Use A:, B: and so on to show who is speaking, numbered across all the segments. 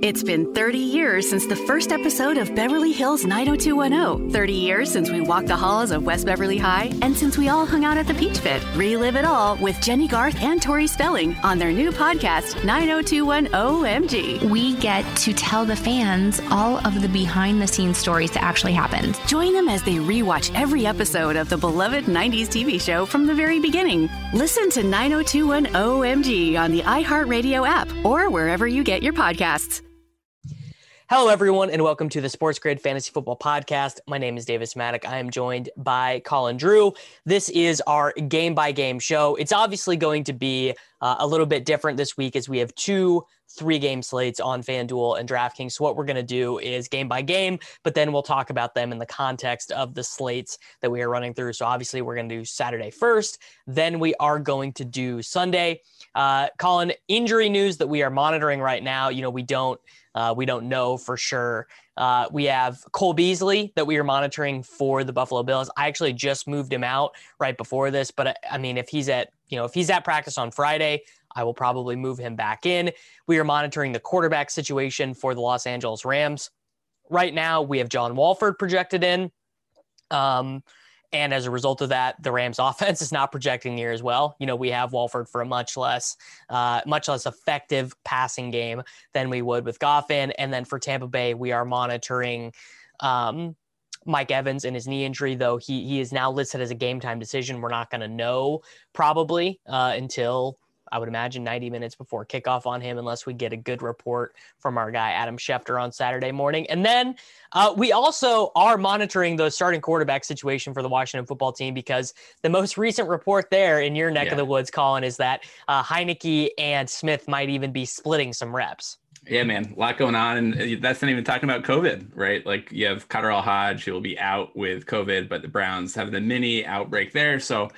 A: It's been 30 years since the first episode of Beverly Hills 90210. 30 years since we walked the halls of West Beverly High, and since we all hung out at the Peach Pit. Relive it all with Jennie Garth and Tori Spelling on their new podcast, 90210 OMG.
B: We get to tell the fans all of the behind the scenes stories that actually happened.
A: Join them as they rewatch every episode of the beloved 90s TV show from the very beginning. Listen to 90210 OMG on the iHeartRadio app or wherever you get your podcasts.
C: Hello, everyone, and welcome to the Sports Grid Fantasy Football Podcast. My name is Davis Mattek. I am joined by Colin Drew. This is our game by game show. It's obviously going to be uh, a little bit different this week as we have two three game slates on FanDuel and DraftKings. So, what we're going to do is game by game, but then we'll talk about them in the context of the slates that we are running through. So, obviously, we're going to do Saturday first, then we are going to do Sunday. Uh, Colin, injury news that we are monitoring right now. You know, we don't uh, we don't know for sure. Uh, we have Cole Beasley that we are monitoring for the Buffalo Bills. I actually just moved him out right before this, but I, uh, I mean, if he's at you know if he's at practice on Friday, I will probably move him back in. We are monitoring the quarterback situation for the Los Angeles Rams. Right now, we have John Wolford projected in. Um, and as a result of that, the Rams offense is not projecting near as well. You know, we have Wolford for a much less, uh, much less effective passing game than we would with Goffin. And then for Tampa Bay, we are monitoring um, Mike Evans and his knee injury, though he he is now listed as a game time decision. We're not going to know probably uh, until I would imagine 90 minutes before kickoff on him, unless we get a good report from our guy Adam Schefter on Saturday morning. And then uh, we also are monitoring the starting quarterback situation for the Washington football team because the most recent report there in your neck yeah. of the woods, Colin, is that uh, Heinicke and Smith might even be splitting some reps.
D: Yeah, man, a lot going on, and that's not even talking about COVID, right? Like you have KhaDarel Hodge, who will be out with COVID, but the Browns have the mini outbreak there, so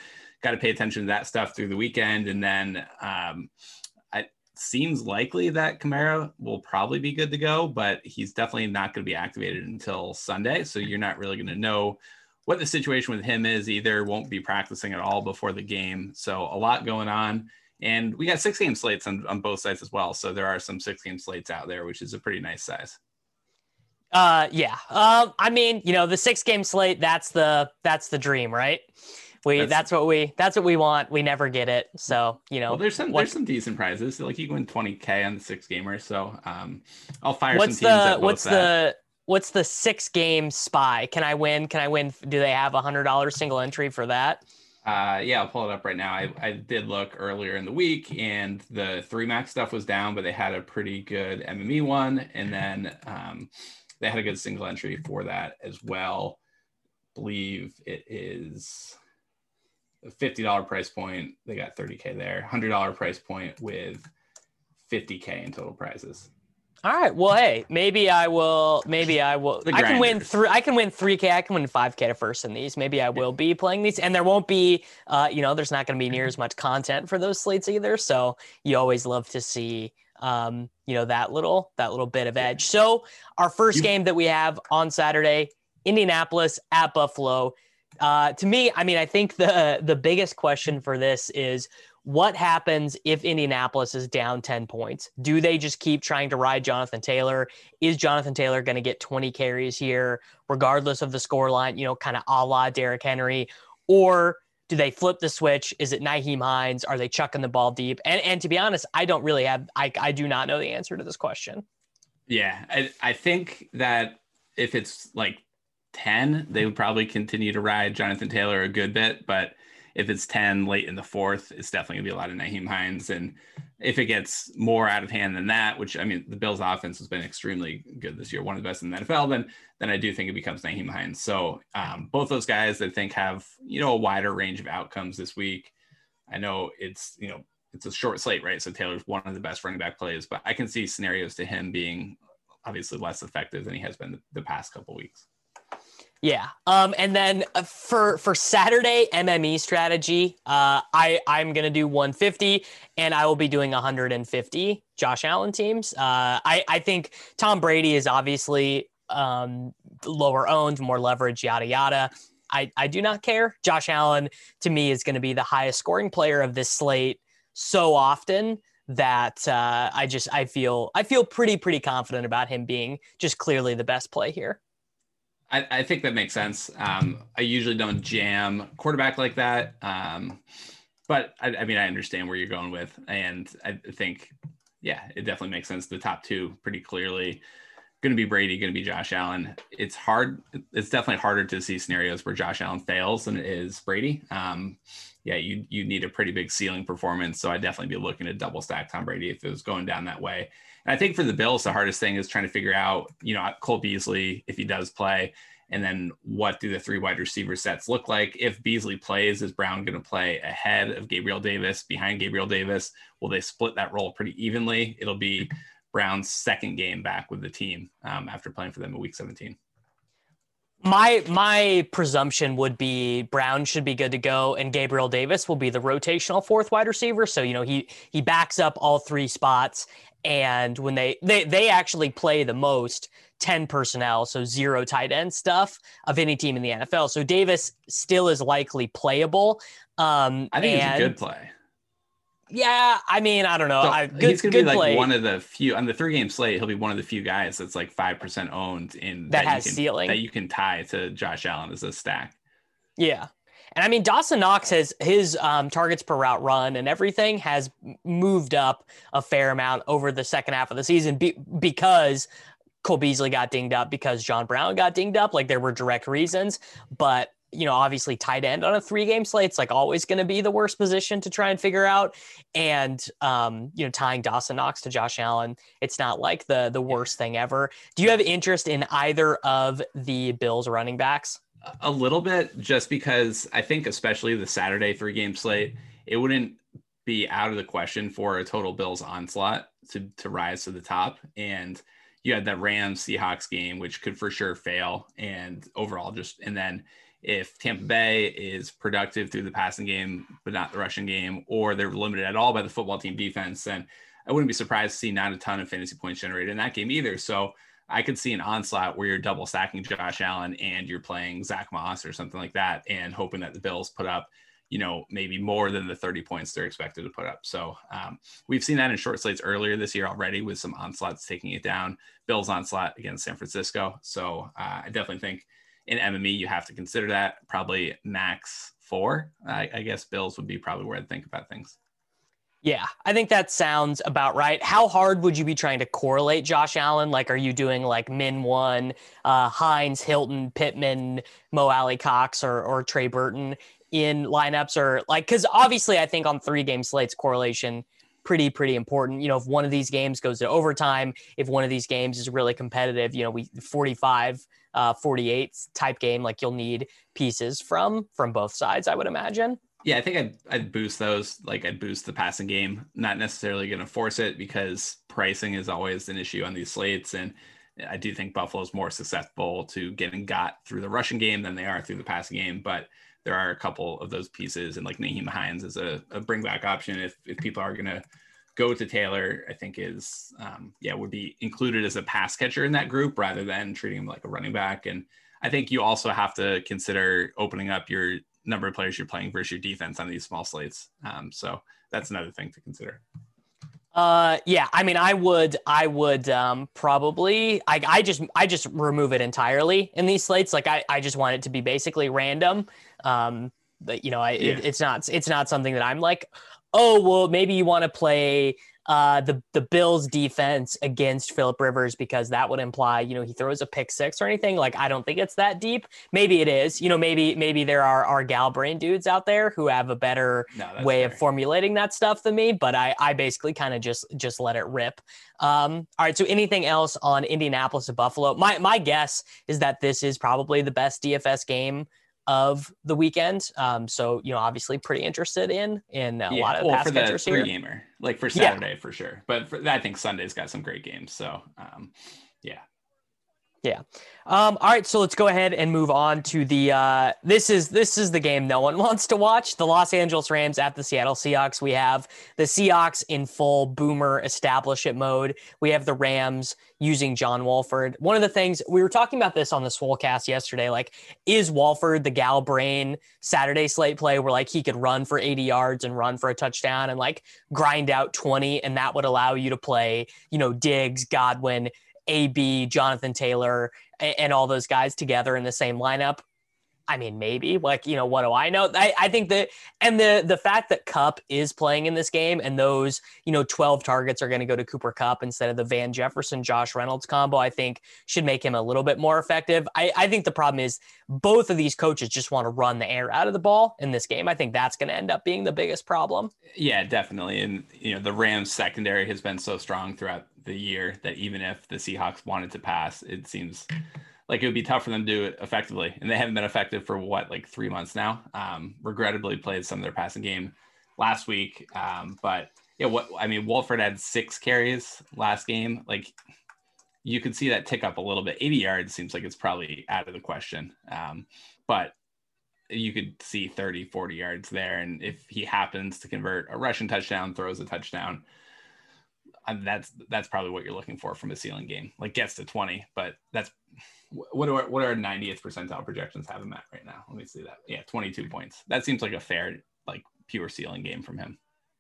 D: got to pay attention to that stuff through the weekend. And then um, it seems likely that Kamara will probably be good to go, but he's definitely not going to be activated until Sunday. So you're not really going to know what the situation with him is either. Won't be practicing at all before the game. So a lot going on. And we got six game slates on, on both sides as well. So there are some six game slates out there, which is a pretty nice size.
C: Uh, yeah. Um, I mean, you know, the six game slate, that's the, that's the dream, right? We that's, that's, what we that's what we want. We never get it. So you know,
D: well, there's some what, there's some decent prizes. Like you can win 20k on the six gamer. So um, I'll fire
C: what's
D: some teams.
C: The, what's that. the what's the six game spy? Can I win? Can I win? Do they have a hundred dollars single entry for that?
D: Uh, yeah, I'll pull it up right now. I, I did look earlier in the week, and the three max stuff was down, but they had a pretty good MME one, and then um, they had a good single entry for that as well. believe it is $50 price point, they got 30K there. $100 price point with 50K in total prizes.
C: All right. Well, hey, maybe I will. Maybe I will. I can win three. I can win three k. I can win five k to first in these. Maybe I will be playing these, and there won't be. Uh, you know, there's not going to be near as much content for those slates either. So you always love to see. Um, you know that little that little bit of edge. So our first game that we have on Saturday, Indianapolis at Buffalo. Uh, to me, I mean, I think the the biggest question for this is what happens if Indianapolis is down 10 points? Do they just keep trying to ride Jonathan Taylor? Is Jonathan Taylor going to get 20 carries here, regardless of the score line, you know, kind of a la Derrick Henry? Or do they flip the switch? Is it Nyheim Hines? Are they chucking the ball deep? And and to be honest, I don't really have I, I do not know the answer to this question.
D: Yeah, I, I think that if it's like 10, they would probably continue to ride Jonathan Taylor a good bit. But if it's 10 late in the fourth, it's definitely gonna be a lot of Nyheim Hines. And if it gets more out of hand than that, which I mean, the Bills offense has been extremely good this year, one of the best in the NFL, then then I do think it becomes Nyheim Hines. So um, both those guys I think have, you know, a wider range of outcomes this week. I know it's, you know, it's a short slate, right? So Taylor's one of the best running back plays, but I can see scenarios to him being obviously less effective than he has been the, the past couple weeks.
C: Yeah. Um, and then uh, for for Saturday MME strategy, uh, I I'm gonna do 150, and I will be doing 150 Josh Allen teams. Uh, I I think Tom Brady is obviously um, lower owned, more leverage, yada yada. I I do not care. Josh Allen to me is going to be the highest scoring player of this slate so often that uh, I just I feel I feel pretty pretty confident about him being just clearly the best play here.
D: I, I think that makes sense. Um, I usually don't jam quarterback like that. Um, but I, I, mean, I understand where you're going with, and I think, yeah, it definitely makes sense. The top two pretty clearly going to be Brady, going to be Josh Allen. It's hard. It's definitely harder to see scenarios where Josh Allen fails than it is Brady. Um, yeah, you you need a pretty big ceiling performance. So I'd definitely be looking to double stack Tom Brady if it was going down that way. And I think for the Bills, the hardest thing is trying to figure out, you know, Cole Beasley, if he does play, and then what do the three wide receiver sets look like? If Beasley plays, is Brown going to play ahead of Gabriel Davis, behind Gabriel Davis? Will they split that role pretty evenly? It'll be Brown's second game back with the team um, after playing for them in week 17.
C: My my presumption would be Brown should be good to go, and Gabriel Davis will be the rotational fourth wide receiver. So you know he he backs up all three spots, and when they they they actually play the most 10 personnel so zero tight end stuff of any team in the nfl so davis still is likely playable um
D: i think and, it's a good play.
C: Yeah i mean i don't know. So I, good,
D: he's gonna
C: be
D: like
C: play.
D: one of the few on the three game slate he'll be one of the few guys that's like five percent owned in
C: that, that has
D: can,
C: ceiling.
D: that you can tie to josh allen as a stack.
C: Yeah and I mean, Dawson Knox has his um, targets per route run and everything has moved up a fair amount over the second half of the season be- because Cole Beasley got dinged up, because John Brown got dinged up. Like there were direct reasons, but you know, obviously tight end on a three game slate, it's like always going to be the worst position to try and figure out. And, um, you know, tying Dawson Knox to Josh Allen, it's not like the, the worst thing ever. Do you have interest in either of the Bills running backs?
D: A little bit, just because I think, especially the Saturday three game slate, it wouldn't be out of the question for a total Bills onslaught to to rise to the top. And you had that Rams Seahawks game, which could for sure fail. And overall, just and then if Tampa Bay is productive through the passing game, but not the rushing game, or they're limited at all by the football team defense, then I wouldn't be surprised to see not a ton of fantasy points generated in that game either. So I could see an onslaught where you're double stacking Josh Allen and you're playing Zach Moss or something like that, and hoping that the Bills put up, you know, maybe more than the 30 points they're expected to put up. So um, we've seen that in short slates earlier this year already with some onslaughts taking it down. Bills onslaught against San Francisco. So uh, I definitely think in MME you have to consider that probably max four. I, I guess Bills would be probably where I'd think about things.
C: Yeah, I think that sounds about right. How hard would you be trying to correlate Josh Allen? Like, are you doing like min one, uh, Hines, Hilton, Pittman, Mo Alie-Cox, or or Trey Burton in lineups, or like? Because obviously, I think on three game slates, correlation pretty pretty important. You know, if one of these games goes to overtime, if one of these games is really competitive, you know, we 45 uh 48 type game, like you'll need pieces from from both sides, I would imagine.
D: Yeah, I think I'd, I'd boost those. Like I'd boost the passing game. Not necessarily going to force it because pricing is always an issue on these slates. And I do think Buffalo's more susceptible to getting got through the rushing game than they are through the passing game. But there are a couple of those pieces, and like Nyheim Hines is a, a bring back option if if people are going to go to Taylor. I think is um, yeah would be included as a pass catcher in that group rather than treating him like a running back. And I think you also have to consider opening up your number of players you're playing versus your defense on these small slates. Um, so that's another thing to consider.
C: Uh, yeah, I mean, I would, I would, um, probably, I, I just, I just remove it entirely in these slates. Like, I, I just want it to be basically random. Um, but you know, I, yeah. it, it's not, it's not something that I'm like, oh, well, maybe you want to play uh, the the Bills defense against Philip Rivers because that would imply you know he throws a pick six or anything. Like I don't think it's that deep. Maybe it is. You know, maybe maybe there are are gal brain dudes out there who have a better no, way fair. of formulating that stuff than me. But I I basically kind of just just let it rip. Um, all right. So anything else on Indianapolis to Buffalo? My my guess is that this is probably the best DFS game of the weekend. Um, so you know, obviously, pretty interested in in a yeah, lot of well,
D: for the
C: here.
D: gamer, like for Saturday yeah. for sure. But for, I think Sunday's got some great games. So um, Yeah.
C: Yeah. Um, all right, so let's go ahead and move on to the. Uh, this is this is the game no one wants to watch. The Los Angeles Rams at the Seattle Seahawks. We have the Seahawks in full boomer establish it mode. We have the Rams using John Wolford. One of the things we were talking about this on the Swolecast yesterday. Like, is Wolford the gal brain Saturday slate play where like he could run for 80 yards and run for a touchdown and like grind out 20, and that would allow you to play, you know, Diggs, Godwin, AB, Jonathan Taylor, and, and all those guys together in the same lineup. I mean, maybe like, you know, what do I know? I, I think that, and the, the fact that Kupp is playing in this game and those, you know, 12 targets are going to go to Cooper Kupp instead of the Van Jefferson, Josh Reynolds combo, I think should make him a little bit more effective. I, I think the problem is both of these coaches just want to run the air out of the ball in this game. I think that's going to end up being the biggest problem.
D: Yeah, definitely. And, you know, the Rams secondary has been so strong throughout the year that even if the Seahawks wanted to pass, it seems like it would be tough for them to do it effectively. And they haven't been effective for what, like three months now. Um, regrettably played some of their passing game last week. Um, but yeah, what I mean, Wolford had six carries last game. Like you could see that tick up a little bit. 80 yards seems like it's probably out of the question. Um, but you could see 30, 40 yards there. And if he happens to convert a rushing touchdown, throws a touchdown, that's that's probably what you're looking for from a ceiling game. Like gets to 20, but that's what are what are 90th percentile projections have him at right now? Let me see that. Yeah, 22 points. That seems like a fair, like pure ceiling game from him.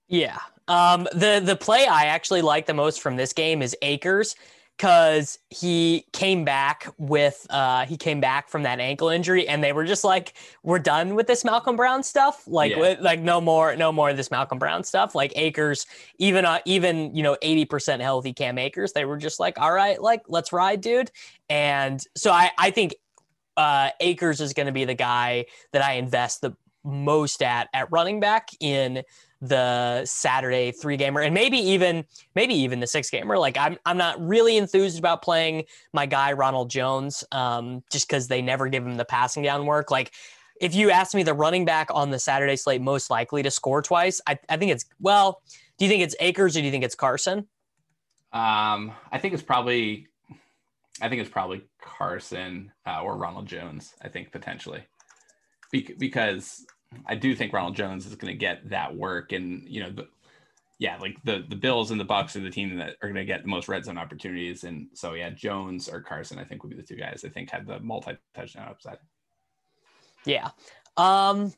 C: Yeah. Um, the the play I actually like the most from this game is Akers because he came back with uh he came back from that ankle injury and they were just like we're done with this Malcolm Brown stuff. Like yeah. with, like no more no more of this Malcolm Brown stuff. Like Akers even uh, even you know 80% healthy Cam Akers they were just like all right like let's ride dude. And so I I think uh Akers is going to be the guy that I invest the most at at running back in the Saturday three gamer and maybe even maybe even the six gamer. Like I'm I'm not really enthused about playing my guy Ronald Jones um, just because they never give him the passing down work. Like if you ask me the running back on the Saturday slate most likely to score twice, I, I think it's well, do you think it's Akers or do you think it's Carson?
D: Um, I think it's probably I think it's probably Carson uh, or Ronald Jones, I think potentially. Be- because I do think Ronald Jones is going to get that work, and you know, the, yeah, like the the Bills and the Bucks are the team that are going to get the most red zone opportunities, and so yeah, Jones or Carson, I think would be the two guys I think had the multi touchdown upside.
C: Yeah. Um.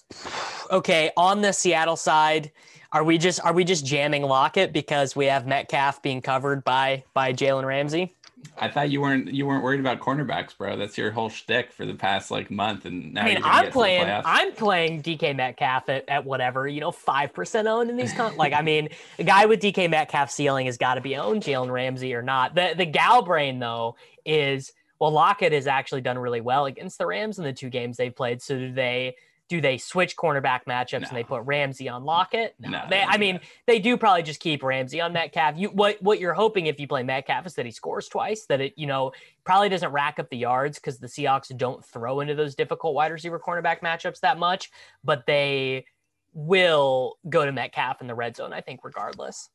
C: Okay. On the Seattle side, are we just are we just jamming Lockett because we have Metcalf being covered by by Jalen Ramsey?
D: I thought you weren't you weren't worried about cornerbacks, bro. That's your whole shtick for the past like month, and now
C: I mean, I'm playing I'm playing DK Metcalf at, at whatever you know five percent owned in these con- like I mean, a guy with DK Metcalf ceiling has got to be owned, Jalen Ramsey or not. The the gal brain though is well, Lockett has actually done really well against the Rams in the two games they've played. So do they do they switch cornerback matchups no. and they put Ramsey on Lockett? No, no they, I mean, they do probably just keep Ramsey on Metcalf. You what what you're hoping if you play Metcalf is that he scores twice, that it you know probably doesn't rack up the yards because the Seahawks don't throw into those difficult wide receiver cornerback matchups that much, but they will go to Metcalf in the red zone. I think regardless.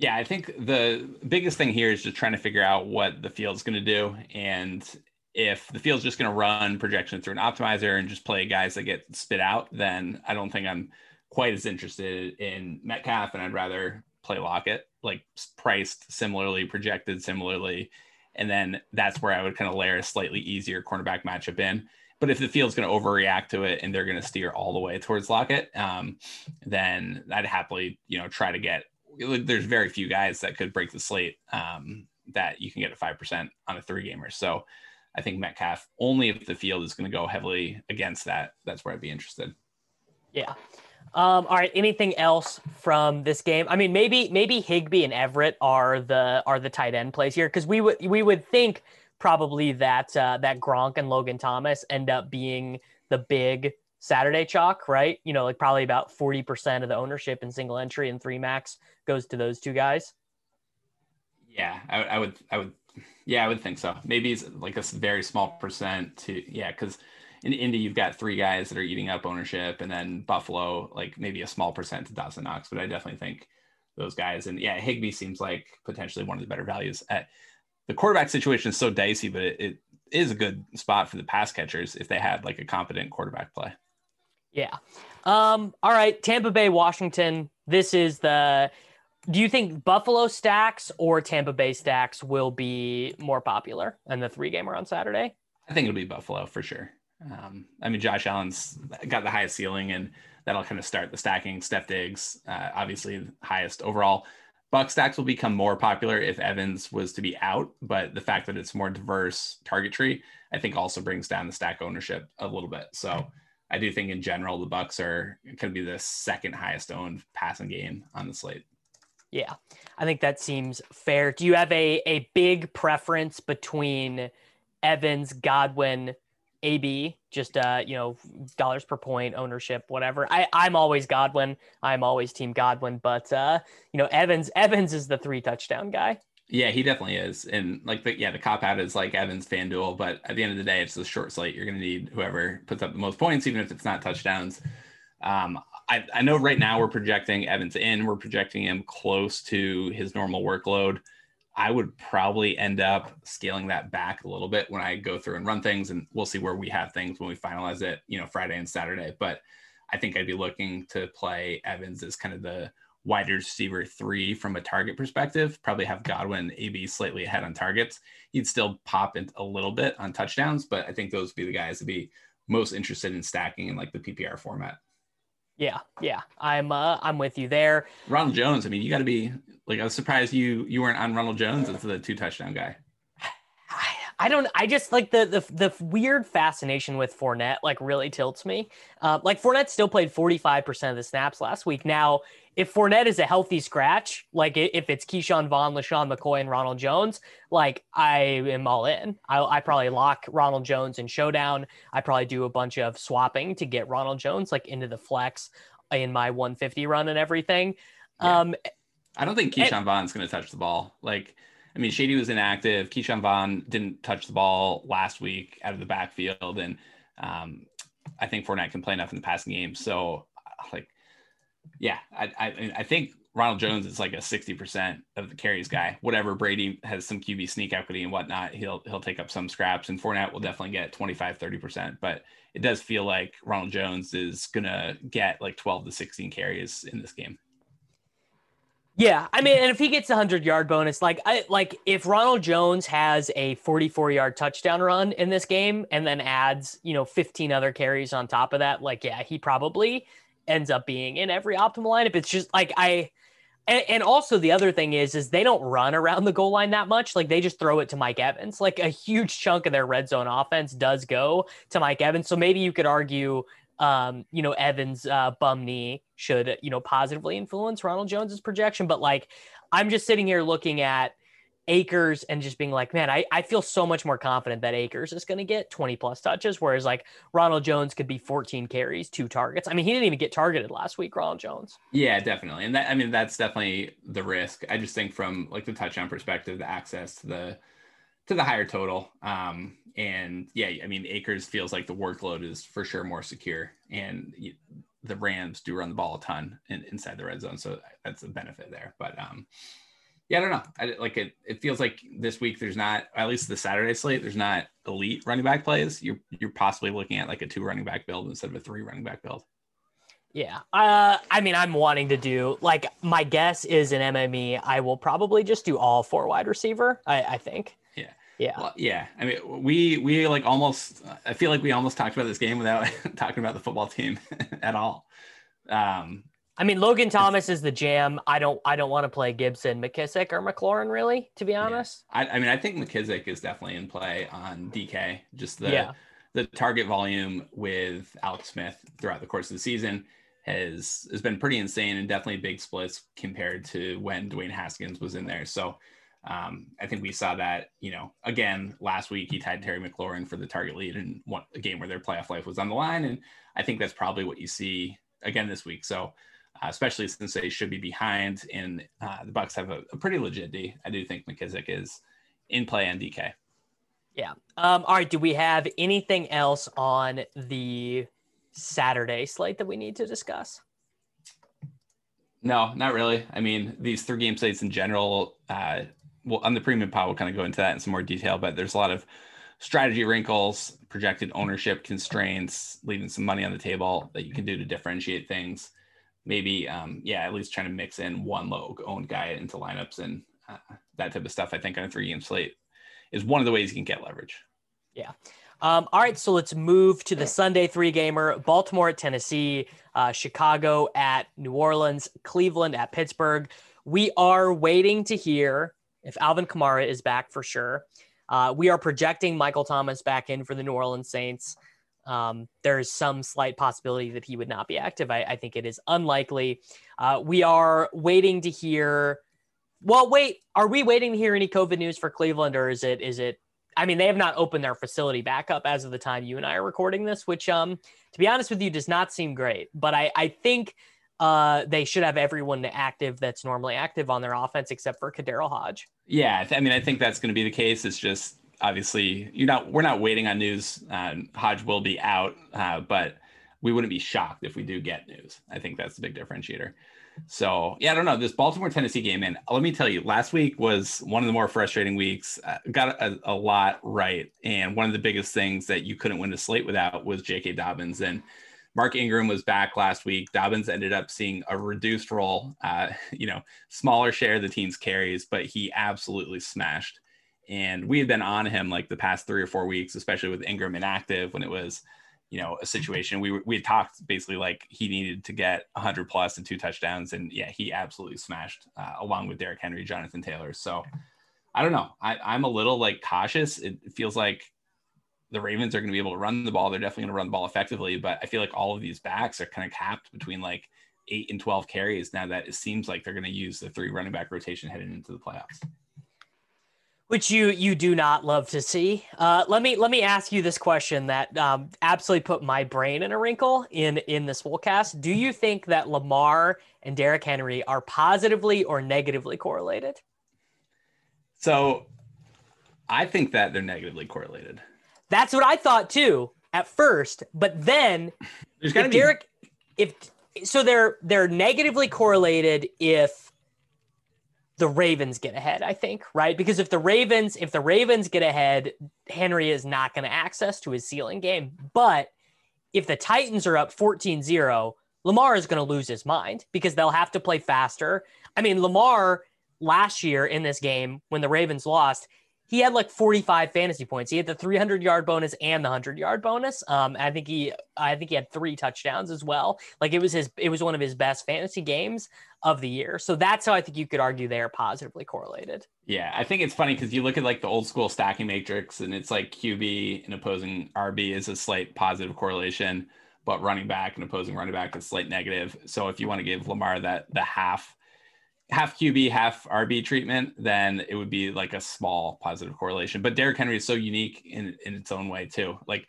D: Yeah, I think the biggest thing here is just trying to figure out what the field's going to do. And if the field's just going to run projection through an optimizer and just play guys that get spit out, then I don't think I'm quite as interested in Metcalf, and I'd rather play Lockett, like priced similarly, projected similarly, and then that's where I would kind of layer a slightly easier cornerback matchup in. But if the field's going to overreact to it and they're going to steer all the way towards Lockett, um, then I'd happily, you know, try to get. There's very few guys that could break the slate um, that you can get at five percent on a three gamer. So I think Metcalf only if the field is going to go heavily against that. That's where I'd be interested.
C: Yeah. Um, all right. Anything else from this game? I mean, maybe maybe Higbee and Everett are the are the tight end plays here because we would we would think probably that uh, that Gronk and Logan Thomas end up being the big Saturday chalk, right? You know, like probably about forty percent of the ownership in single entry and three max goes to those two guys.
D: Yeah, I, I would I would yeah, I would think so. Maybe it's like a very small percent to yeah, because in Indy you've got three guys that are eating up ownership, and then Buffalo like maybe a small percent to Dawson Knox. But I definitely think those guys and yeah, Higbee seems like potentially one of the better values at the quarterback situation is so dicey, but it, it is a good spot for the pass catchers if they had like a competent quarterback play.
C: Yeah. Um, all right. Tampa Bay, Washington. This is the. Do you think Buffalo stacks or Tampa Bay stacks will be more popular in the three gamer on Saturday?
D: I think it'll be Buffalo for sure. Um, I mean, Josh Allen's got the highest ceiling, and that'll kind of start the stacking. Steph Diggs, uh, obviously highest overall. Buck stacks will become more popular if Evans was to be out, but the fact that it's more diverse target tree, I think also brings down the stack ownership a little bit. So I do think in general the Bucks are going to be the second highest owned passing game on the slate.
C: Yeah, I think that seems fair. Do you have a a big preference between Evans, Godwin, AB, just uh, you know, dollars per point, ownership, whatever. I, I'm always Godwin. I'm always team Godwin, but uh, you know, Evans, Evans is the three touchdown guy.
D: Yeah, he definitely is. And like the yeah, the cop out is like Evans FanDuel, but at the end of the day, it's a short slate. You're gonna need whoever puts up the most points, even if it's not touchdowns. Um, I, I know right now we're projecting Evans in, we're projecting him close to his normal workload. I would probably end up scaling that back a little bit when I go through and run things, and we'll see where we have things when we finalize it, you know, Friday and Saturday. But I think I'd be looking to play Evans as kind of the wide receiver three from a target perspective. Probably have Godwin, AB slightly ahead on targets. He'd still pop in a little bit on touchdowns, but I think those would be the guys to be most interested in stacking in like the PPR format.
C: Yeah, yeah, I'm uh, I'm with you there.
D: Ronald Jones. I mean, you got to be like I was surprised you you weren't on Ronald Jones as the two touchdown guy.
C: I don't. I just like the the the weird fascination with Fournette. Like really tilts me. Uh, like Fournette still played forty five percent of the snaps last week. Now, if Fournette is a healthy scratch, like if it's Ke'Shawn Vaughn, LeSean McCoy, and Ronald Jones, like I am all in. I, I probably lock Ronald Jones in showdown. I probably do a bunch of swapping to get Ronald Jones like into the flex in my one fifty run and everything. Yeah. Um,
D: I don't think Ke'Shawn Vaughn's going to touch the ball. Like, I mean, Shady was inactive. Ke'Shawn Vaughn didn't touch the ball last week out of the backfield, and um, I think Fournette can play enough in the passing game. So, like, yeah, I, I, I think Ronald Jones is like a sixty percent of the carries guy. Whatever Brady has some QB sneak equity and whatnot, he'll he'll take up some scraps, and Fournette will definitely get 25, 30 percent. But it does feel like Ronald Jones is gonna get like twelve to sixteen carries in this game.
C: Yeah, I mean, and if he gets a hundred yard bonus, like I like if Ronald Jones has a forty four yard touchdown run in this game, and then adds you know fifteen other carries on top of that, like yeah, he probably ends up being in every optimal lineup. It's just like I, and, and also the other thing is is they don't run around the goal line that much. Like they just throw it to Mike Evans. Like a huge chunk of their red zone offense does go to Mike Evans. So maybe you could argue um, you know, Evans' uh, bum knee should, you know, positively influence Ronald Jones's projection. But like, I'm just sitting here looking at Akers and just being like, man, I, I feel so much more confident that Akers is going to get 20 plus touches, whereas like Ronald Jones could be 14 carries, two targets. I mean, he didn't even get targeted last week, Ronald Jones.
D: Yeah, definitely. And that, I mean, that's definitely the risk. I just think from like the touchdown perspective, the access to the, to the higher total. Um, and yeah, I mean, Akers feels like the workload is for sure more secure, and the Rams do run the ball a ton in, inside the red zone, so that's a benefit there. But um, yeah, I don't know. I, like it. It feels like this week there's not, at least the Saturday slate, there's not elite running back plays. You're you're possibly looking at like a two running back build instead of a three running back build.
C: Yeah. Uh, I mean, I'm wanting to do like my guess is in MME, I will probably just do all four wide receiver. I, I think. Yeah.
D: Well, yeah. I mean, we we like almost. I feel like we almost talked about this game without talking about the football team at all. Um,
C: I mean, Logan Thomas is the jam. I don't. I don't want to play Gibson, McKissic, or McLaurin. Really, to be honest.
D: Yeah. I, I, mean, I think McKissic is definitely in play on DK. Just the yeah. the target volume with Alex Smith throughout the course of the season has has been pretty insane and definitely big splits compared to when Dwayne Haskins was in there. So um, I think we saw that, you know, again last week he tied Terry McLaurin for the target lead in one, a game where their playoff life was on the line, and I think that's probably what you see again this week. So, uh, especially since they should be behind, and uh, the Bucks have a, a, pretty legit D. I do think McKissic is in play on DK.
C: Yeah. Um, all right. Do we have anything else on the Saturday slate that we need to discuss?
D: No, not really. I mean, these three game slates in general, uh, well on the premium pod we'll kind of go into that in some more detail, but there's a lot of strategy wrinkles, projected ownership constraints, leaving some money on the table that you can do to differentiate things. Maybe, um, yeah, at least trying to mix in one low owned guy into lineups and uh, that type of stuff. I think on a three game slate is one of the ways you can get leverage.
C: Yeah. Um, all right, so let's move to the Sunday three gamer Baltimore at Tennessee, uh, Chicago at New Orleans, Cleveland at Pittsburgh. We are waiting to hear if Alvin Kamara is back for sure. Uh, we are projecting Michael Thomas back in for the New Orleans Saints. Um, there's some slight possibility that he would not be active. I, I think it is unlikely. Uh, we are waiting to hear. Well, wait, are we waiting to hear any COVID news for Cleveland, or is it is it? I mean, they have not opened their facility back up as of the time you and I are recording this, which, um, to be honest with you, does not seem great. But I, I think uh, they should have everyone active that's normally active on their offense except for KhaDarel Hodge.
D: Yeah, I mean, I think that's going to be the case. It's just obviously you're not we're not waiting on news. Uh, Hodge will be out, uh, but we wouldn't be shocked if we do get news. I think that's the big differentiator. So yeah, I don't know this Baltimore Tennessee game, and let me tell you, last week was one of the more frustrating weeks. Uh, got a, a, lot right, and one of the biggest things that you couldn't win the slate without was J.K. Dobbins and Mark Ingram was back last week. Dobbins ended up seeing a reduced role, uh, you know, smaller share of the team's carries, but he absolutely smashed. And we had been on him like the past three or four weeks, especially with Ingram inactive when it was, you know, a situation we we had talked basically like he needed to get 100 plus and two touchdowns, and yeah, he absolutely smashed uh, along with Derrick Henry, Jonathan Taylor. So I don't know. I, I'm a little like cautious. It feels like the Ravens are going to be able to run the ball. They're definitely going to run the ball effectively, but I feel like all of these backs are kind of capped between like eight and 12 carries now that it seems like they're going to use the three running back rotation heading into the playoffs.
C: Which you you do not love to see. Uh, let me let me ask you this question that um, absolutely put my brain in a wrinkle in in this cast. Do you think that Lamar and Derrick Henry are positively or negatively correlated?
D: So, I think that they're negatively correlated.
C: That's what I thought too at first, but then
D: there's got to
C: be If so, they're they're negatively correlated if the Ravens get ahead. I think right because if the Ravens if the Ravens get ahead, Henry is not going to access to his ceiling game. But if the Titans are up 14-0, Lamar is going to lose his mind because they'll have to play faster. I mean, Lamar last year in this game when the Ravens lost, he had like 45 fantasy points. He had the 300 yard bonus and the 100 yard bonus. Um, I think he, I think he had three touchdowns as well. Like it was his, it was one of his best fantasy games of the year. So that's how I think you could argue they are positively correlated.
D: Yeah, I think it's funny because you look at like the old school stacking matrix, and it's like QB and opposing RB is a slight positive correlation, but running back and opposing running back is slight negative. So if you want to give Lamar that the half half QB, half RB treatment, then it would be like a small positive correlation. But Derrick Henry is so unique in, in its own way too. Like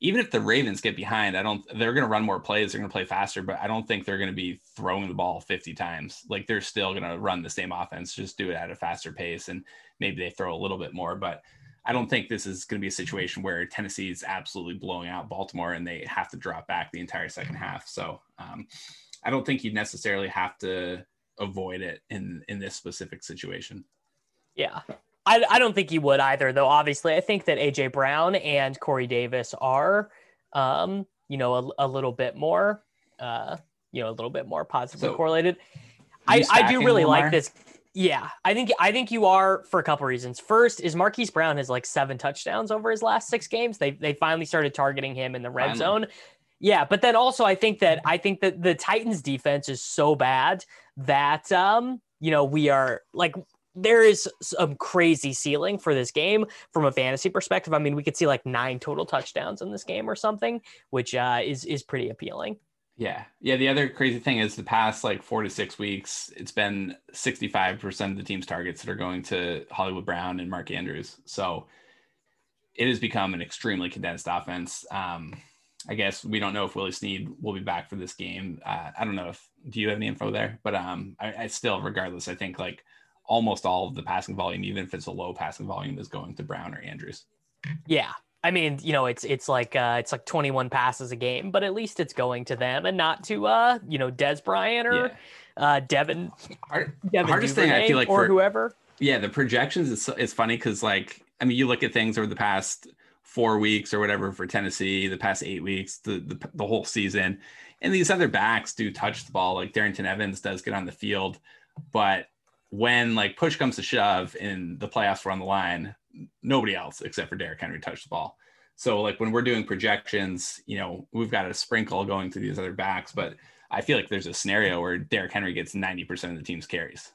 D: even if the Ravens get behind, I don't they're gonna run more plays, they're gonna play faster, but I don't think they're gonna be throwing the ball 50 times. Like they're still gonna run the same offense, just do it at a faster pace and maybe they throw a little bit more. But I don't think this is going to be a situation where Tennessee is absolutely blowing out Baltimore and they have to drop back the entire second half. So um, I don't think you necessarily have to avoid it in in this specific situation.
C: Yeah. I, I don't think he would either, though. Obviously, I think that AJ Brown and Corey Davis are, um, you know, a, a little bit more, uh, you know, a little bit more positively so, correlated. I, I do really Lamar? like this. Yeah, I think I think you are for a couple reasons. First is Marquise Brown has like seven touchdowns over his last six games. They they finally started targeting him in the red finally. zone. Yeah, but then also I think that I think that the Titans defense is so bad that um, you know, we are like there is some crazy ceiling for this game from a fantasy perspective. I mean, we could see like nine total touchdowns in this game or something, which uh, is is pretty appealing.
D: Yeah, yeah. The other crazy thing is the past like four to six weeks, it's been sixty five percent of the team's targets that are going to Hollywood Brown and Mark Andrews. So it has become an extremely condensed offense. Um, I guess we don't know if Willie Snead will be back for this game. Uh, I don't know if do you have any info there, but um, I, I, still, regardless, I think like almost all of the passing volume, even if it's a low passing volume, is going to Brown or Andrews.
C: Yeah, I mean, you know, it's it's like uh, it's like 21 passes a game, but at least it's going to them and not to uh, you know, Dez Bryant or yeah. uh, Devin.
D: Hard, Devin hardest Duvernay thing I feel like
C: or
D: for,
C: whoever
D: Yeah, the projections is it's funny because like I mean you look at things over the past four weeks or whatever for Tennessee, the past eight weeks, the the, the whole season, and these other backs do touch the ball. Like Darrynton Evans does get on the field, but when like push comes to shove and the playoffs were on the line, nobody else except for Derrick Henry touched the ball. So like when we're doing projections, you know, we've got a sprinkle going to these other backs, but I feel like there's a scenario where Derrick Henry gets 90% of the team's carries.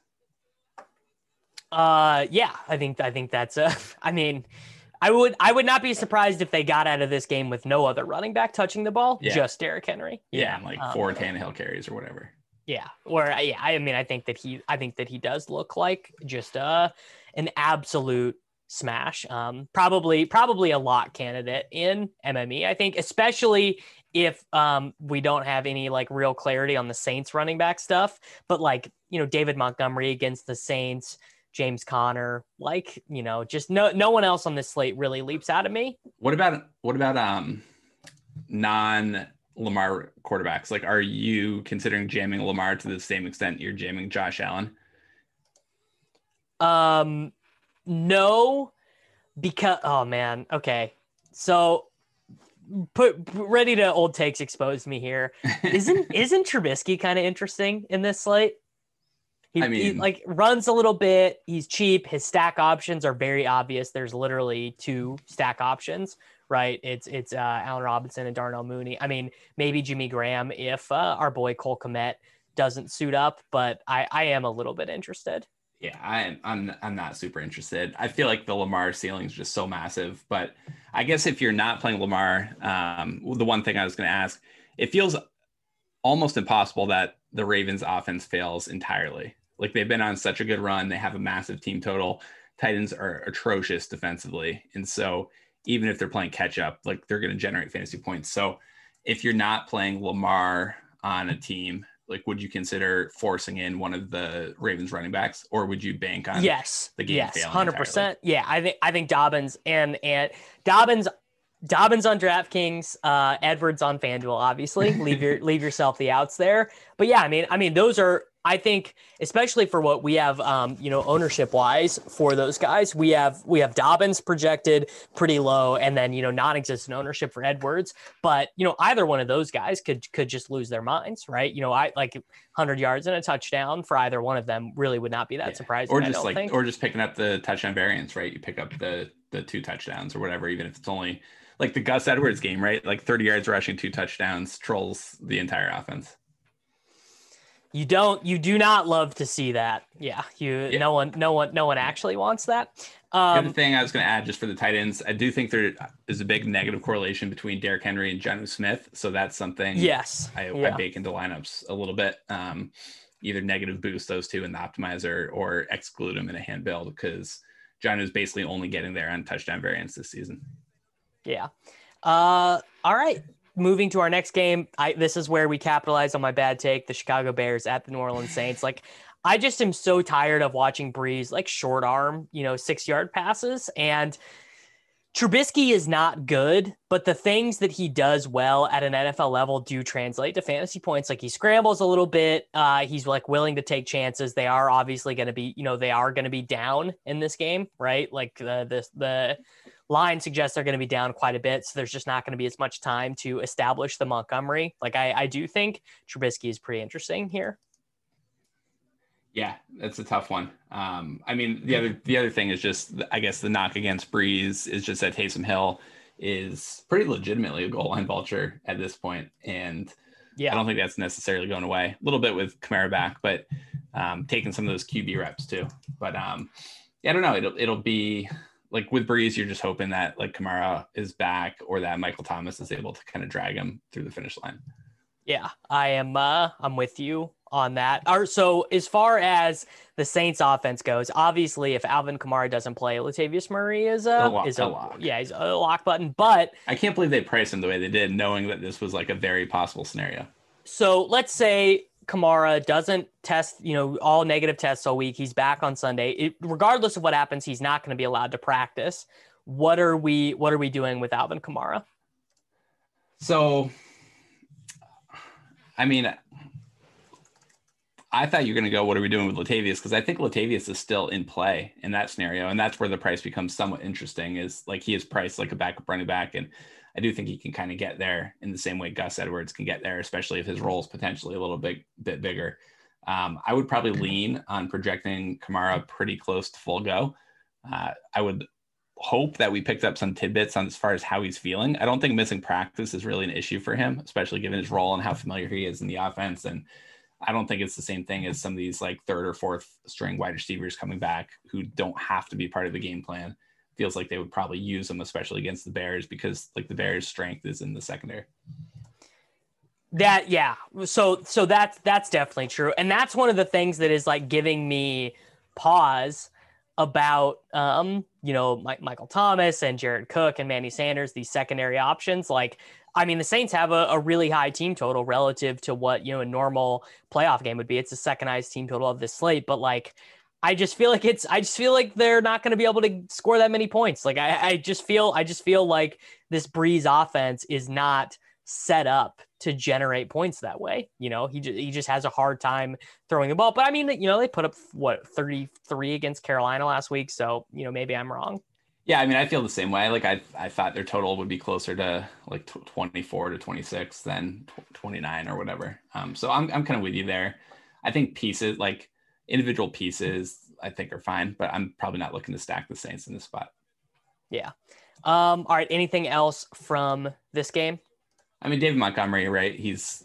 C: Uh yeah, I think I think that's a I mean I would I would not be surprised if they got out of this game with no other running back touching the ball,
D: Yeah.
C: just Derrick Henry.
D: Yeah, and like
C: um,
D: four Tannehill carries or whatever.
C: Yeah, or uh, yeah, I mean, I think that he, I think that he does look like just uh an absolute smash. Um, probably, probably a lot candidate in MME. I think, especially if um we don't have any like real clarity on the Saints running back stuff, but like you know David Montgomery against the Saints. James Conner, like you know, just no no one else on this slate really leaps out of me.
D: What about what about um non Lamar quarterbacks? Like, are you considering jamming Lamar to the same extent you're jamming Josh Allen?
C: Um, no, because oh man, okay. So put ready to old takes expose me here. Isn't isn't Trubisky kind of interesting in this slate? He,
D: I
C: he,
D: mean-
C: like runs a little bit. He's cheap. His stack options are very obvious. There's literally two stack options, right? It's it's uh, Allen Robinson and Darnell Mooney. I mean, maybe Jimmy Graham if uh, our boy Cole Kmet doesn't suit up, but I I am a little bit interested.
D: Yeah, I'm I'm I'm not super interested. I feel like the Lamar ceiling is just so massive. But I guess if you're not playing Lamar, um, the one thing I was going to ask, it feels almost impossible that the Ravens offense fails entirely. Like they've been on such a good run, they have a massive team total. Titans are atrocious defensively, and so even if they're playing catch up, like they're going to generate fantasy points. So if you're not playing Lamar on a team, like would you consider forcing in one of the Ravens running backs, or would you bank on
C: yes,
D: the game
C: yes,
D: failing
C: hundred percent. Yeah, I think I think Dobbins and and Dobbins. Dobbins on DraftKings, uh, Edwards on FanDuel. Obviously, leave your leave yourself the outs there. But yeah, I mean, I mean, those are I think, especially for what we have, um, you know, ownership wise for those guys, we have we have Dobbins projected pretty low, and then you know non-existent ownership for Edwards. But you know, either one of those guys could could just lose their minds, right? You know, I like 100 yards and a touchdown for either one of them really would not be that
D: Yeah.
C: surprising.
D: or just like
C: think.
D: or just picking up the touchdown variance, right? You pick up the the two touchdowns or whatever, even if it's only like the Gus Edwards game, right? Like 30 yards rushing, two touchdowns, trolls the entire offense.
C: You don't. You do not love to see that. Yeah. You.
D: Yeah.
C: No one. No one. No one actually wants that.
D: The other
C: Um,
D: thing I was going to add just for the tight ends, I do think there is a big negative correlation between Derrick Henry and Jonnu Smith. So that's something
C: yes.
D: I,
C: yeah.
D: I bake into lineups a little bit. Um, either negative boost those two in the optimizer or exclude them in a hand build because Jonnu is basically only getting there on touchdown variance this season.
C: Yeah. Uh, all right. Moving to our next game. I this is where we capitalize on my bad take. The Chicago Bears at the New Orleans Saints. Like, I just am so tired of watching Brees like short arm, you know, six yard passes. And Trubisky is not good, but the things that he does well at an NFL level do translate to fantasy points. Like he scrambles a little bit. Uh, he's like willing to take chances. They are obviously going to be, you know, they are going to be down in this game, right? Like the the the line suggests they're going to be down quite a bit, so there's just not going to be as much time to establish the Montgomery. Like I I do think Trubisky is pretty interesting here.
D: Yeah, that's a tough one. Um, I mean, the other the other thing is just, I guess, the knock against Brees is just that Taysom Hill is pretty legitimately a goal line vulture at this point, and
C: Yeah.
D: I don't think that's necessarily going away. A little bit with Kamara back, but um, taking some of those QB reps too. But um, yeah, I don't know. It'll it'll be like with Brees, you're just hoping that like Kamara is back or that Michael Thomas is able to kind of drag him through the finish line.
C: Yeah, I am. Uh, I'm with you on that. Or so as far as the Saints offense goes, obviously, if Alvin Kamara doesn't play, Latavius Murray is a,
D: A lock-
C: is
D: a
C: a,
D: lock.
C: yeah, he's a lock button. But
D: I can't believe they priced him the way they did, knowing that this was like a very possible scenario.
C: so let's say Kamara doesn't test, you know, all negative tests all week. He's back on Sunday. It, regardless of what happens, he's not going to be allowed to practice. What are we? What are we doing with Alvin Kamara?
D: So, I mean, I thought you were going to go, what are we doing with Latavius? Because I think Latavius is still in play in that scenario. And that's where the price becomes somewhat interesting is like he is priced like a backup running back. And I do think he can kind of get there in the same way Gus Edwards can get there, especially if his role is potentially a little bit, bit bigger. Um, I would probably lean on projecting Kamara pretty close to full go. Uh, I would hope that we picked up some tidbits on as far as how he's feeling. I don't think missing practice is really an issue for him, especially given his role and how familiar he is in the offense. And I don't think it's the same thing as some of these like third or fourth string wide receivers coming back who don't have to be part of the game plan. Feels like they would probably use them, especially against the Bears, because like the Bears' strength is in the secondary.
C: That yeah. So so that's that's definitely true. And that's one of the things that is like giving me pause about um, you know, Mike, Michael Thomas and Jared Cook and Manny Sanders, these secondary options. Like, I mean, the Saints have a, a, really high team total relative to what, you know, a normal playoff game would be. It's the second highest team total of this slate, but like I just feel like it's I just feel like they're not going to be able to score that many points. Like I, I just feel I just feel like this Brees offense is not set up to generate points that way. You know, he just, he just has a hard time throwing the ball. But I mean, you know, they put up what 33 against Carolina last week, so you know maybe I'm wrong.
D: Yeah, I mean, I feel the same way. Like I, I thought their total would be closer to like 24 to 26 than 29 or whatever. Um, so I'm, I'm kind of with you there. I think pieces like individual pieces, I think are fine, but I'm probably not looking to stack the Saints in this spot.
C: Yeah. Um, all right. Anything else from this game?
D: I mean, David Montgomery, right? He's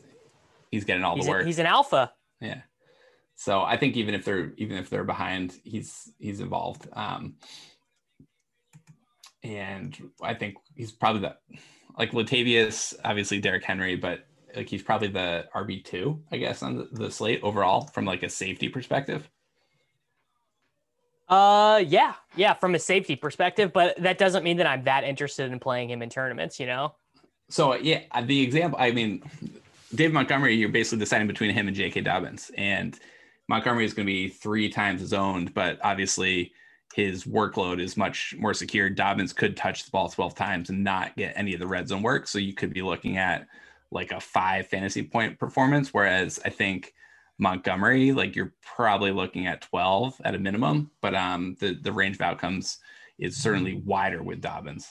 D: he's getting all
C: he's
D: the work.
C: A, he's an alpha.
D: Yeah. So I think even if they're even if they're behind, he's he's involved. Um, and I think he's probably the like Latavius, obviously Derrick Henry, but like he's probably the RB two, I guess, on the, the slate overall from like a safety perspective.
C: Uh, yeah, yeah, from a safety perspective, but that doesn't mean that I'm that interested in playing him in tournaments, you know.
D: So yeah, the example. I mean, Dave Montgomery, you're basically deciding between him and J.K. Dobbins, and Montgomery is going to be three times his owned, but obviously his workload is much more secure. Dobbins could touch the ball 12 times and not get any of the red zone work, so you could be looking at like a five fantasy point performance. Whereas I think Montgomery, like you're probably looking at 12 at a minimum, but um, the the range of outcomes is certainly wider with Dobbins.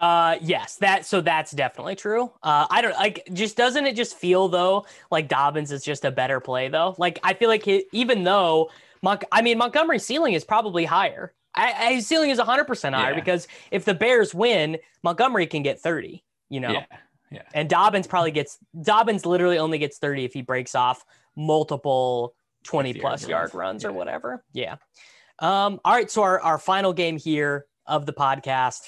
C: Uh, yes, that so that's definitely true. Uh, I don't like just doesn't it just feel though like Dobbins is just a better play though? Like I feel like he, even though Mon- I mean Montgomery's ceiling is probably higher. I, his ceiling is 100 percent higher yeah. because if the Bears win, Montgomery can get 30. You know,
D: yeah, yeah.
C: And Dobbins probably gets Dobbins literally only gets 30 if he breaks off multiple 20 plus yard runs, runs yeah. or whatever. Yeah. Um. All right. So our our final game here of the podcast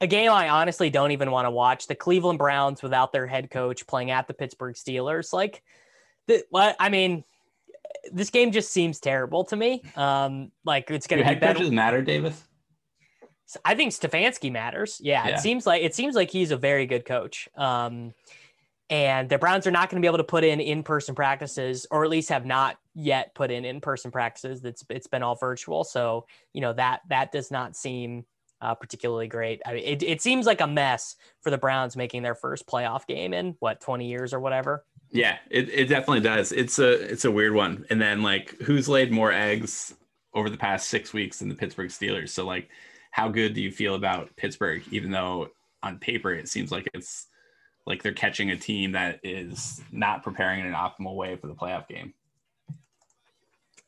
C: a game I honestly don't even want to watch. The Cleveland Browns without their head coach playing at the Pittsburgh Steelers. Like, the, what I mean, this game just seems terrible to me. Um, like it's going to
D: head coaches matter, Davis.
C: I think Stefanski matters. Yeah, yeah, it seems like it seems like he's a very good coach. Um, and the Browns are not going to be able to put in in-person practices, or at least have not yet put in in-person practices. That's it's been all virtual. So you know that that does not seem uh, particularly great. I mean, it, it seems like a mess for the Browns making their first playoff game in what 20 years or whatever.
D: Yeah, it, it definitely does. It's a it's a weird one. And then like who's laid more eggs over the past six weeks than the Pittsburgh Steelers? So like how good do you feel about Pittsburgh, even though on paper it seems like it's like they're catching a team that is not preparing in an optimal way for the playoff game?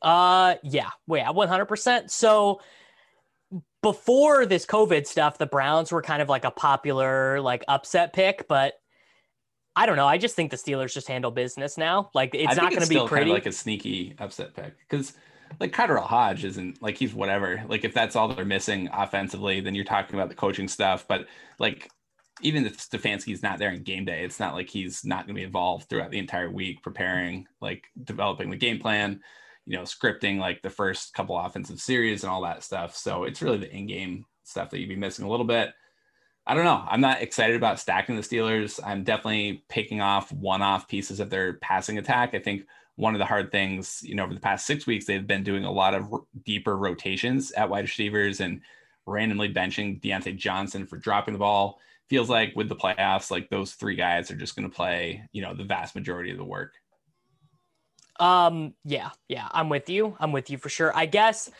C: Uh yeah, wait, 100%. So before this COVID stuff, the Browns were kind of like a popular like upset pick, but I don't know. I just think the Steelers just handle business now. Like it's not going to be pretty. Kind
D: of like a sneaky upset pick because like KhaDarel Hodge isn't like he's whatever. Like if that's all they're missing offensively, then you're talking about the coaching stuff. But like even if Stefanski's not there in game day, it's not like he's not going to be involved throughout the entire week preparing, like developing the game plan you know, scripting like the first couple offensive series and all that stuff. So it's really the in-game stuff that you'd be missing a little bit. I don't know. I'm not excited about stacking the Steelers. I'm definitely picking off one-off pieces of their passing attack. I think one of the hard things, you know, over the past six weeks, they've been doing a lot of r- deeper rotations at wide receivers and randomly benching Diontae Johnson for dropping the ball. Feels like with the playoffs, like those three guys are just going to play, you know, the vast majority of the work.
C: Um, yeah, yeah, I'm with you. I'm with you for sure. I guess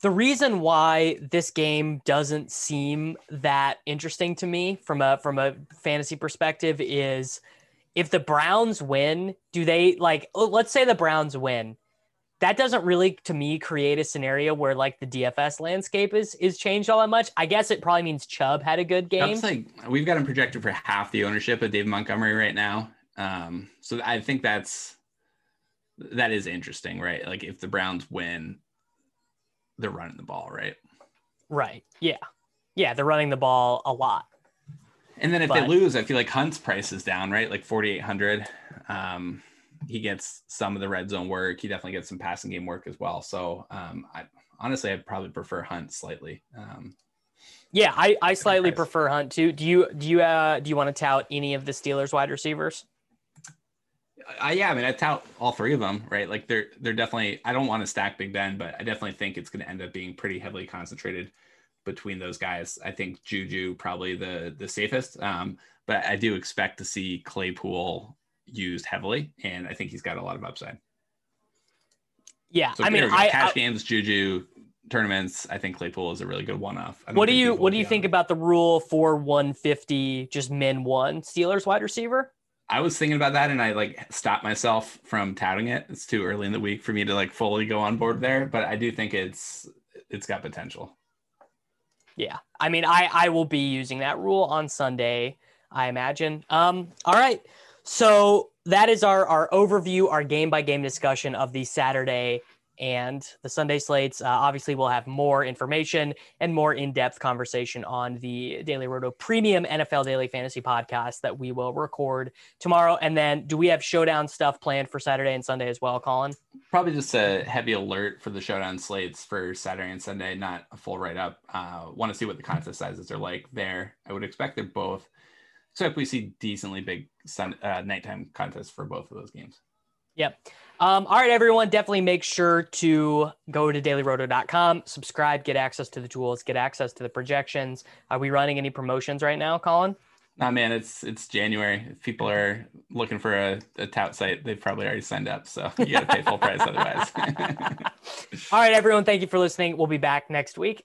C: the reason why this game doesn't seem that interesting to me from a from a fantasy perspective is if the Browns win, do they like let's say the Browns win. That doesn't really to me create a scenario where like the DFS landscape is is changed all that much. I guess it probably means Chubb had a good game.
D: like we've got him projected for half the ownership of Dave Montgomery right now. Um, so I think that's that is interesting, right? Like if the Browns win, they're running the ball, right?
C: Right. Yeah. Yeah, they're running the ball a lot.
D: And then if but, they lose, I feel like Hunt's price is down, right? Like 4,800. Um, he gets some of the red zone work. He definitely gets some passing game work as well. So um, I honestly, I'd probably prefer Hunt slightly. Um,
C: yeah, I, I slightly prefer Hunt too. Do you do you uh, do you want to tout any of the Steelers wide receivers?
D: I, yeah, I mean, I tout all three of them, right? Like they're they're definitely. I don't want to stack Big Ben, but I definitely think it's going to end up being pretty heavily concentrated between those guys. I think Juju probably the the safest, um, but I do expect to see Claypool used heavily, and I think he's got a lot of upside.
C: Yeah, so I mean, I,
D: cash
C: I,
D: games, Juju tournaments. I think Claypool is a really good one-off.
C: What do you What do you think about the rule for 150 just min one Steelers wide receiver?
D: I was thinking about that and I like stopped myself from touting it. It's too early in the week for me to like fully go on board there, but I do think it's it's got potential.
C: Yeah. I mean, I I will be using that rule on Sunday, I imagine. Um all right. So that is our our overview, our game by game discussion of the Saturday and the Sunday slates. Uh, obviously, we'll have more information and more in depth conversation on the Daily Roto Premium NFL Daily Fantasy podcast that we will record tomorrow. And then, do we have showdown stuff planned for Saturday and Sunday as well, Colin?
D: Probably just a heavy alert for the showdown slates for Saturday and Sunday, not a full write up. Uh, Want to see what the contest sizes are like there. I would expect they're both, except we see decently big sun, uh, nighttime contests for both of those games.
C: Yep. Um, all right, everyone, definitely make sure to go to dailyroto.com, subscribe, get access to the tools, get access to the projections. Are we running any promotions right now, Colin?
D: Nah, man, it's it's January. If people are looking for a, a tout site, they've probably already signed up. So you got to pay full price otherwise.
C: all right, everyone, thank you for listening. We'll be back next week.